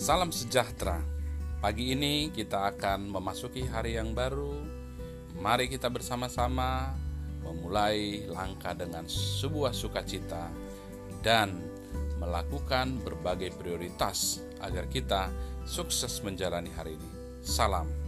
Salam sejahtera. Pagi ini kita akan memasuki hari yang baru. Mari kita bersama-sama memulai langkah dengan sebuah sukacita dan melakukan berbagai prioritas agar kita sukses menjalani hari ini. Salam